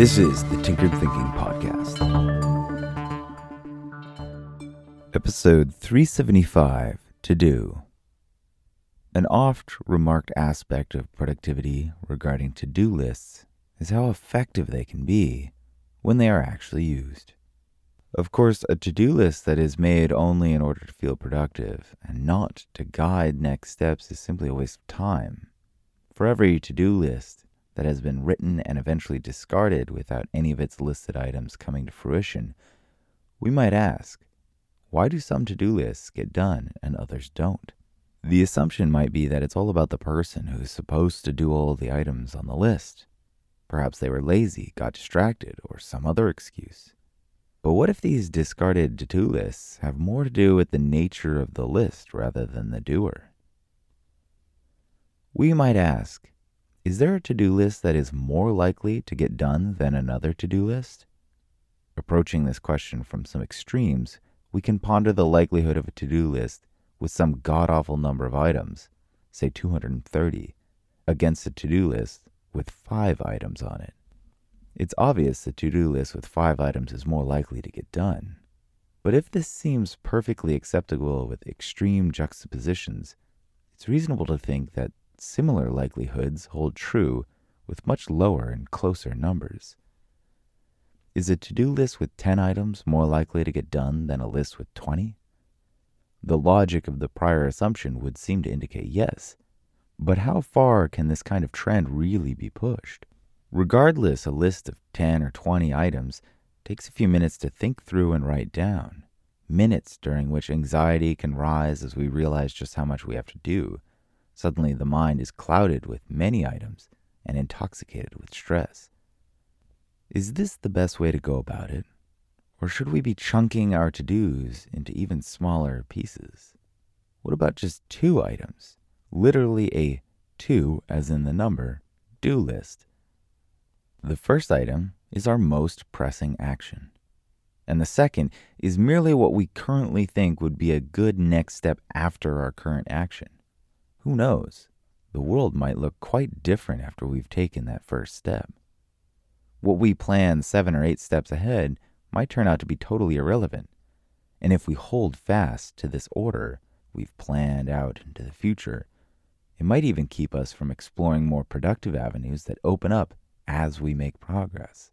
This is the Tinkered Thinking Podcast. Episode 375 To Do. An oft remarked aspect of productivity regarding to do lists is how effective they can be when they are actually used. Of course, a to do list that is made only in order to feel productive and not to guide next steps is simply a waste of time. For every to do list that has been written and eventually discarded without any of its listed items coming to fruition, we might ask, why do some to do lists get done and others don't? The assumption might be that it's all about the person who is supposed to do all the items on the list. Perhaps they were lazy, got distracted, or some other excuse. But what if these discarded to do lists have more to do with the nature of the list rather than the doer? We might ask Is there a to do list that is more likely to get done than another to do list? Approaching this question from some extremes, we can ponder the likelihood of a to do list with some god awful number of items, say 230, against a to do list with five items on it. It's obvious the to do list with five items is more likely to get done. But if this seems perfectly acceptable with extreme juxtapositions, it's reasonable to think that similar likelihoods hold true with much lower and closer numbers. Is a to do list with 10 items more likely to get done than a list with 20? The logic of the prior assumption would seem to indicate yes, but how far can this kind of trend really be pushed? Regardless, a list of 10 or 20 items takes a few minutes to think through and write down. Minutes during which anxiety can rise as we realize just how much we have to do. Suddenly, the mind is clouded with many items and intoxicated with stress. Is this the best way to go about it? Or should we be chunking our to dos into even smaller pieces? What about just two items? Literally a two, as in the number, do list. The first item is our most pressing action. And the second is merely what we currently think would be a good next step after our current action. Who knows? The world might look quite different after we've taken that first step. What we plan seven or eight steps ahead might turn out to be totally irrelevant. And if we hold fast to this order we've planned out into the future, it might even keep us from exploring more productive avenues that open up as we make progress.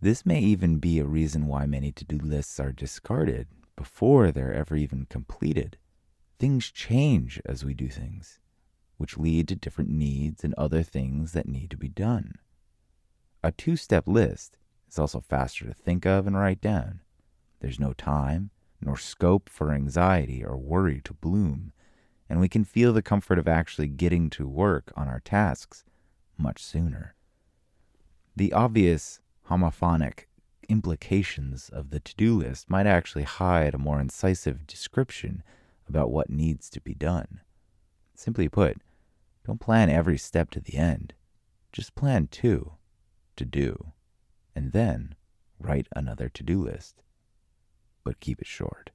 This may even be a reason why many to do lists are discarded before they're ever even completed. Things change as we do things, which lead to different needs and other things that need to be done. A two step list is also faster to think of and write down. There's no time nor scope for anxiety or worry to bloom, and we can feel the comfort of actually getting to work on our tasks much sooner. The obvious homophonic implications of the to do list might actually hide a more incisive description about what needs to be done. Simply put, don't plan every step to the end. Just plan two to do, and then write another to do list. But keep it short.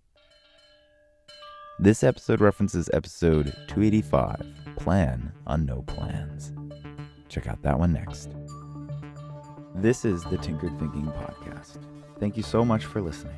This episode references episode 285 Plan on No Plans. Check out that one next. This is the Tinkered Thinking Podcast. Thank you so much for listening.